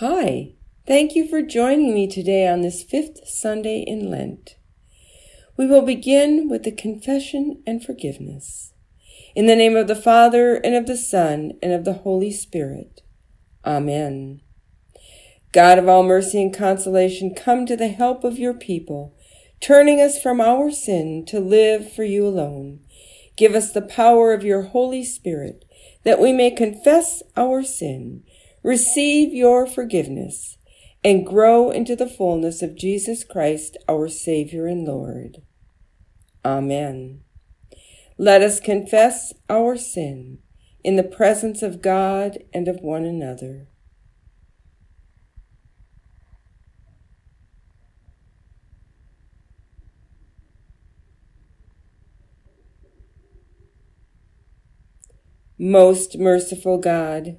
Hi, thank you for joining me today on this fifth Sunday in Lent. We will begin with the confession and forgiveness. In the name of the Father, and of the Son, and of the Holy Spirit. Amen. God of all mercy and consolation, come to the help of your people, turning us from our sin to live for you alone. Give us the power of your Holy Spirit, that we may confess our sin receive your forgiveness, and grow into the fullness of Jesus Christ, our Savior and Lord. Amen. Let us confess our sin in the presence of God and of one another. Most merciful God,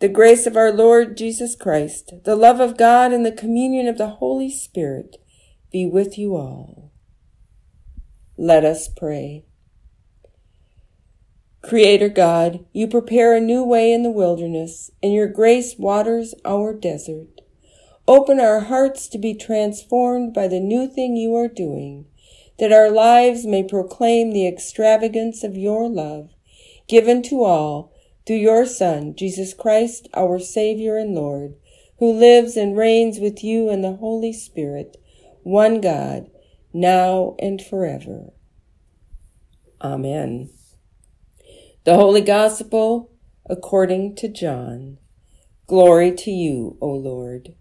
The grace of our Lord Jesus Christ, the love of God, and the communion of the Holy Spirit be with you all. Let us pray. Creator God, you prepare a new way in the wilderness, and your grace waters our desert. Open our hearts to be transformed by the new thing you are doing, that our lives may proclaim the extravagance of your love, given to all through your Son, Jesus Christ, our Savior and Lord, who lives and reigns with you in the Holy Spirit, one God, now and forever. Amen. The Holy Gospel according to John. Glory to you, O Lord.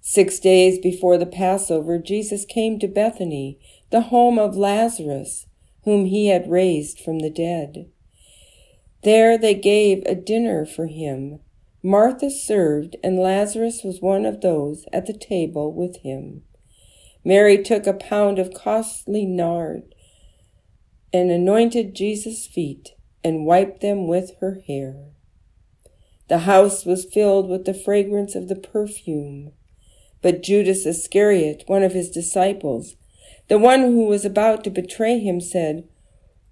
Six days before the Passover, Jesus came to Bethany, the home of Lazarus, whom he had raised from the dead. There they gave a dinner for him. Martha served, and Lazarus was one of those at the table with him. Mary took a pound of costly nard and anointed Jesus' feet and wiped them with her hair. The house was filled with the fragrance of the perfume. But Judas Iscariot, one of his disciples, the one who was about to betray him, said,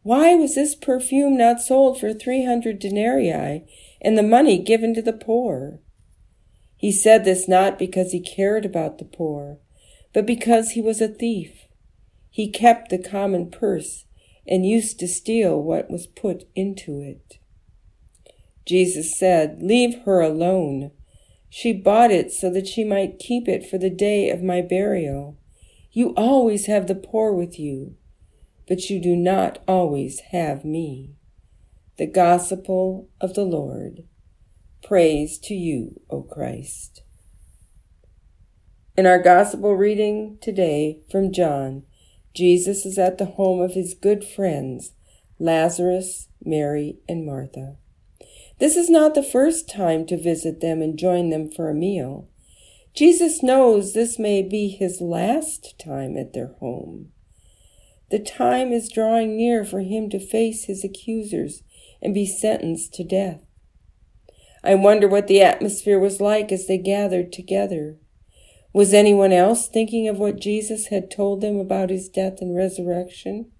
Why was this perfume not sold for three hundred denarii and the money given to the poor? He said this not because he cared about the poor, but because he was a thief. He kept the common purse and used to steal what was put into it. Jesus said, Leave her alone. She bought it so that she might keep it for the day of my burial. You always have the poor with you, but you do not always have me. The Gospel of the Lord. Praise to you, O Christ. In our Gospel reading today from John, Jesus is at the home of his good friends, Lazarus, Mary, and Martha. This is not the first time to visit them and join them for a meal. Jesus knows this may be his last time at their home. The time is drawing near for him to face his accusers and be sentenced to death. I wonder what the atmosphere was like as they gathered together. Was anyone else thinking of what Jesus had told them about his death and resurrection?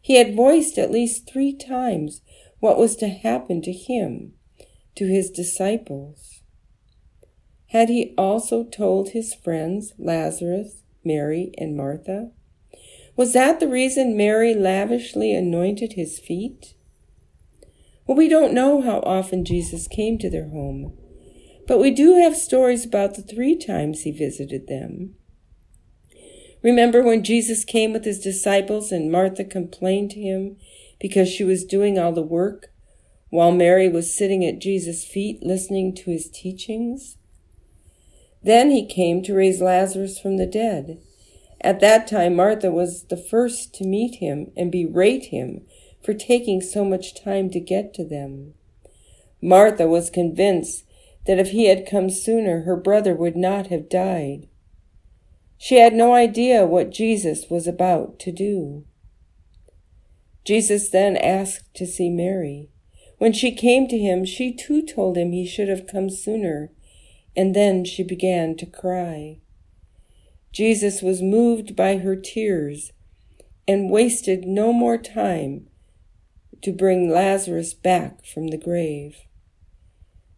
He had voiced at least three times what was to happen to him, to his disciples. Had he also told his friends, Lazarus, Mary, and Martha? Was that the reason Mary lavishly anointed his feet? Well, we don't know how often Jesus came to their home, but we do have stories about the three times he visited them. Remember when Jesus came with his disciples and Martha complained to him because she was doing all the work while Mary was sitting at Jesus' feet listening to his teachings? Then he came to raise Lazarus from the dead. At that time, Martha was the first to meet him and berate him for taking so much time to get to them. Martha was convinced that if he had come sooner, her brother would not have died. She had no idea what Jesus was about to do. Jesus then asked to see Mary. When she came to him, she too told him he should have come sooner, and then she began to cry. Jesus was moved by her tears and wasted no more time to bring Lazarus back from the grave.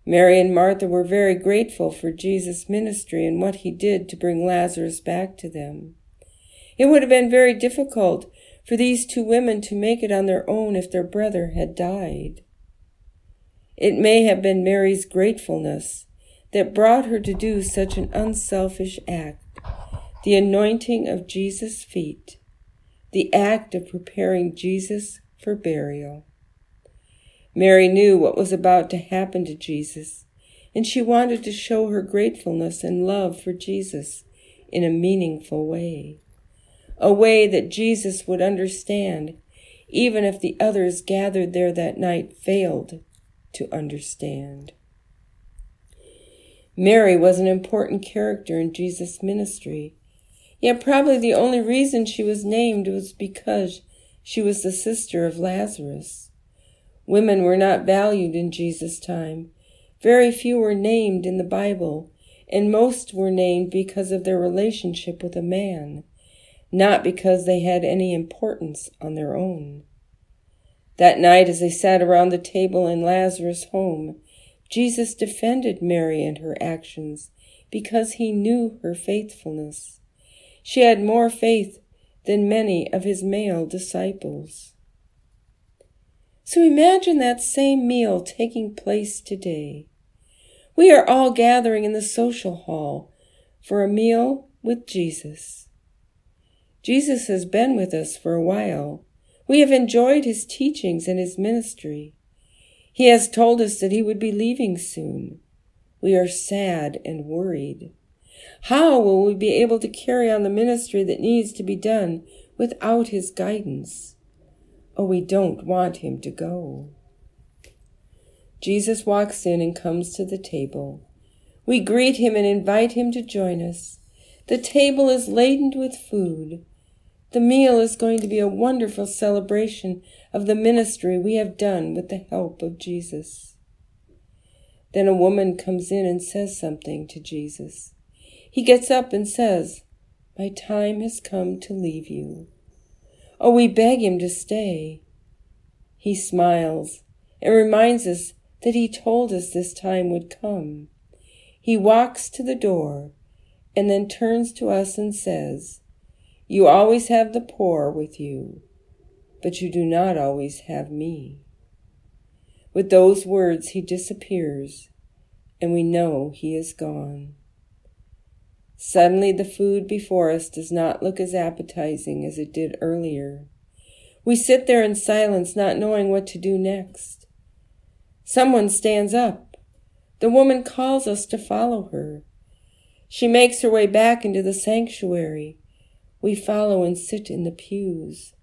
Mary and Martha were very grateful for Jesus' ministry and what he did to bring Lazarus back to them. It would have been very difficult for these two women to make it on their own if their brother had died. It may have been Mary's gratefulness that brought her to do such an unselfish act, the anointing of Jesus' feet, the act of preparing Jesus for burial. Mary knew what was about to happen to Jesus, and she wanted to show her gratefulness and love for Jesus in a meaningful way a way that Jesus would understand, even if the others gathered there that night failed to understand. Mary was an important character in Jesus' ministry, yet probably the only reason she was named was because she was the sister of Lazarus. Women were not valued in Jesus' time. Very few were named in the Bible, and most were named because of their relationship with a man not because they had any importance on their own. That night, as they sat around the table in Lazarus' home, Jesus defended Mary and her actions because he knew her faithfulness. She had more faith than many of his male disciples. So imagine that same meal taking place today. We are all gathering in the social hall for a meal with Jesus. Jesus has been with us for a while. We have enjoyed his teachings and his ministry. He has told us that he would be leaving soon. We are sad and worried. How will we be able to carry on the ministry that needs to be done without his guidance? Oh, we don't want him to go. Jesus walks in and comes to the table. We greet him and invite him to join us. The table is laden with food. The meal is going to be a wonderful celebration of the ministry we have done with the help of Jesus. Then a woman comes in and says something to Jesus. He gets up and says, My time has come to leave you. Oh, we beg him to stay. He smiles and reminds us that he told us this time would come. He walks to the door and then turns to us and says, You always have the poor with you, but you do not always have me. With those words, he disappears, and we know he is gone. Suddenly, the food before us does not look as appetizing as it did earlier. We sit there in silence, not knowing what to do next. Someone stands up. The woman calls us to follow her. She makes her way back into the sanctuary. We follow and sit in the pews.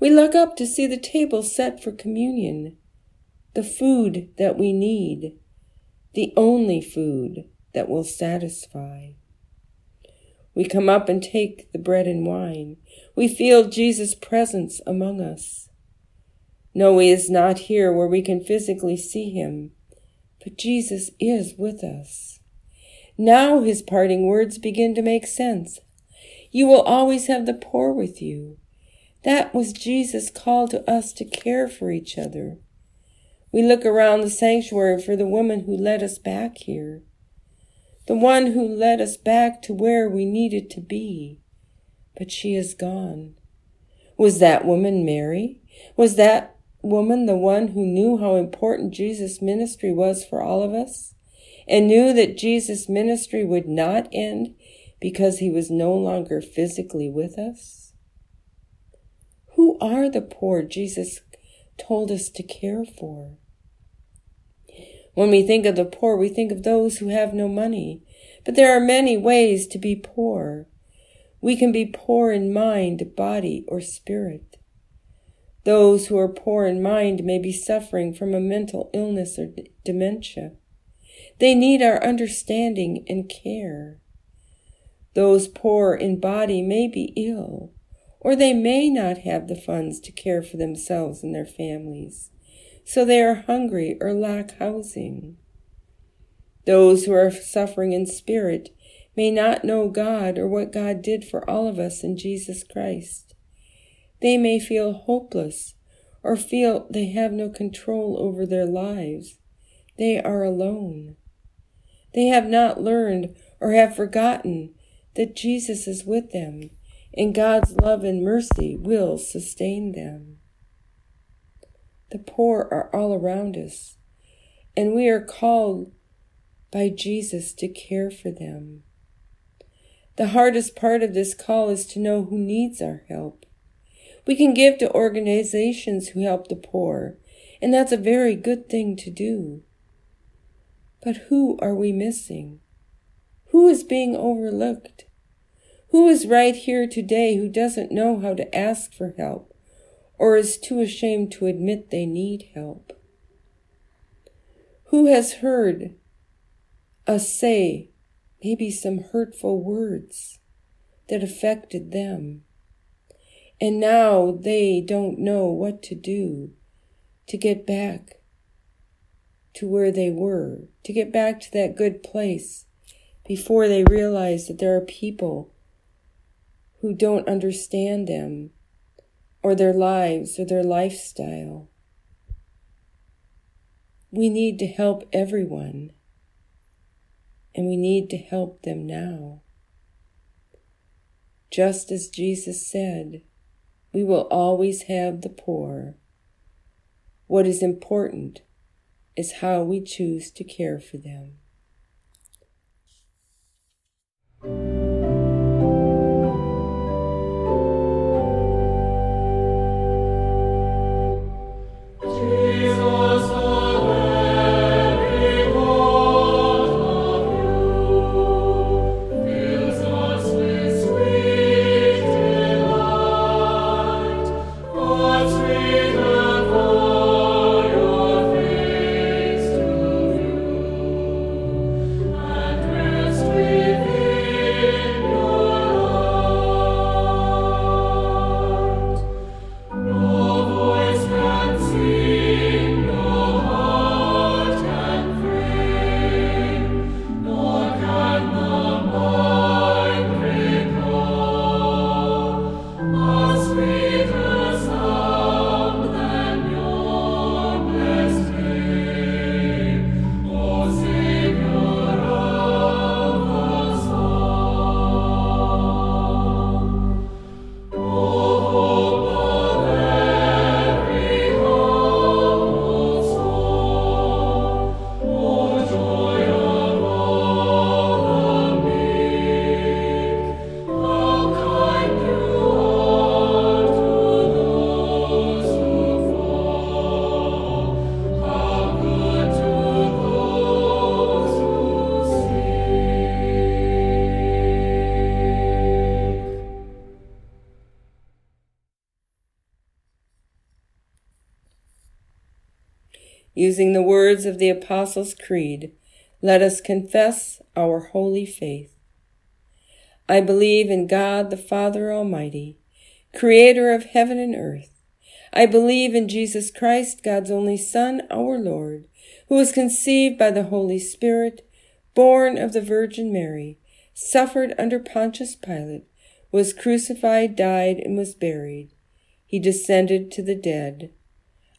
We look up to see the table set for communion, the food that we need, the only food that will satisfy. We come up and take the bread and wine. We feel Jesus' presence among us. No, he is not here where we can physically see him, but Jesus is with us. Now his parting words begin to make sense. You will always have the poor with you. That was Jesus' call to us to care for each other. We look around the sanctuary for the woman who led us back here, the one who led us back to where we needed to be, but she is gone. Was that woman Mary? Was that woman the one who knew how important Jesus' ministry was for all of us and knew that Jesus' ministry would not end because he was no longer physically with us? Who are the poor Jesus told us to care for? When we think of the poor, we think of those who have no money. But there are many ways to be poor. We can be poor in mind, body, or spirit. Those who are poor in mind may be suffering from a mental illness or d- dementia. They need our understanding and care. Those poor in body may be ill, or they may not have the funds to care for themselves and their families, so they are hungry or lack housing. Those who are suffering in spirit may not know God or what God did for all of us in Jesus Christ. They may feel hopeless or feel they have no control over their lives. They are alone. They have not learned or have forgotten that Jesus is with them and God's love and mercy will sustain them. The poor are all around us, and we are called by Jesus to care for them. The hardest part of this call is to know who needs our help we can give to organizations who help the poor, and that's a very good thing to do. But who are we missing? Who is being overlooked? Who is right here today who doesn't know how to ask for help or is too ashamed to admit they need help? Who has heard us say maybe some hurtful words that affected them? And now they don't know what to do to get back to where they were, to get back to that good place before they realize that there are people who don't understand them or their lives or their lifestyle. We need to help everyone. and we need to help them now. Just as Jesus said, we will always have the poor. What is important is how we choose to care for them. Of the Apostles' Creed, let us confess our holy faith. I believe in God the Father Almighty, creator of heaven and earth. I believe in Jesus Christ, God's only Son, our Lord, who was conceived by the Holy Spirit, born of the Virgin Mary, suffered under Pontius Pilate, was crucified, died, and was buried. He descended to the dead.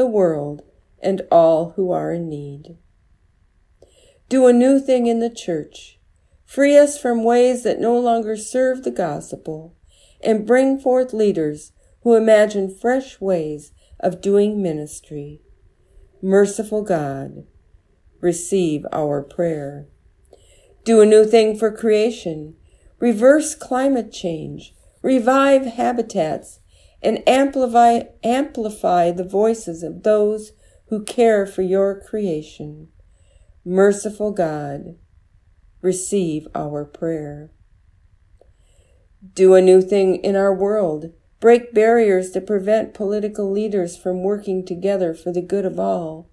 the world, and all who are in need. Do a new thing in the church. Free us from ways that no longer serve the gospel, and bring forth leaders who imagine fresh ways of doing ministry. Merciful God, receive our prayer. Do a new thing for creation. Reverse climate change. Revive habitats and amplify, amplify the voices of those who care for your creation. Merciful God, receive our prayer. Do a new thing in our world. Break barriers that prevent political leaders from working together for the good of all.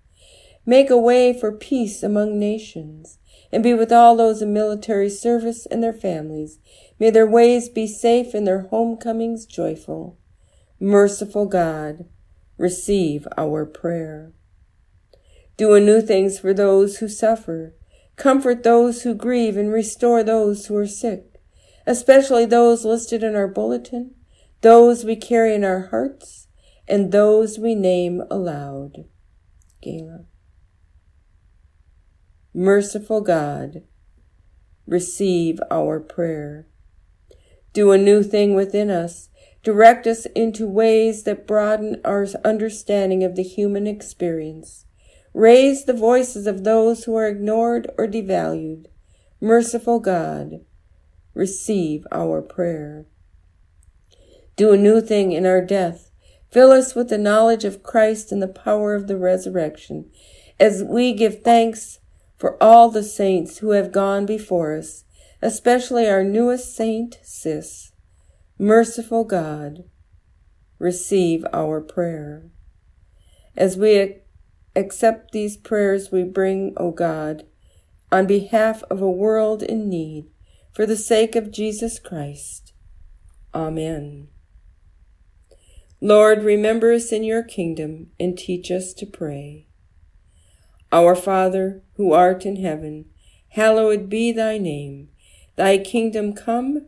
Make a way for peace among nations, and be with all those in military service and their families. May their ways be safe and their homecomings joyful. Merciful God, receive our prayer. Do a new things for those who suffer. Comfort those who grieve and restore those who are sick, especially those listed in our bulletin, those we carry in our hearts, and those we name aloud. Gala. Merciful God, receive our prayer. Do a new thing within us Direct us into ways that broaden our understanding of the human experience. Raise the voices of those who are ignored or devalued. Merciful God, receive our prayer. Do a new thing in our death. Fill us with the knowledge of Christ and the power of the resurrection as we give thanks for all the saints who have gone before us, especially our newest saint, Sis. Merciful God, receive our prayer. As we accept these prayers we bring, O God, on behalf of a world in need, for the sake of Jesus Christ. Amen. Lord, remember us in your kingdom and teach us to pray. Our Father, who art in heaven, hallowed be thy name. Thy kingdom come,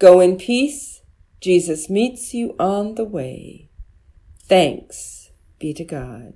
Go in peace. Jesus meets you on the way. Thanks be to God.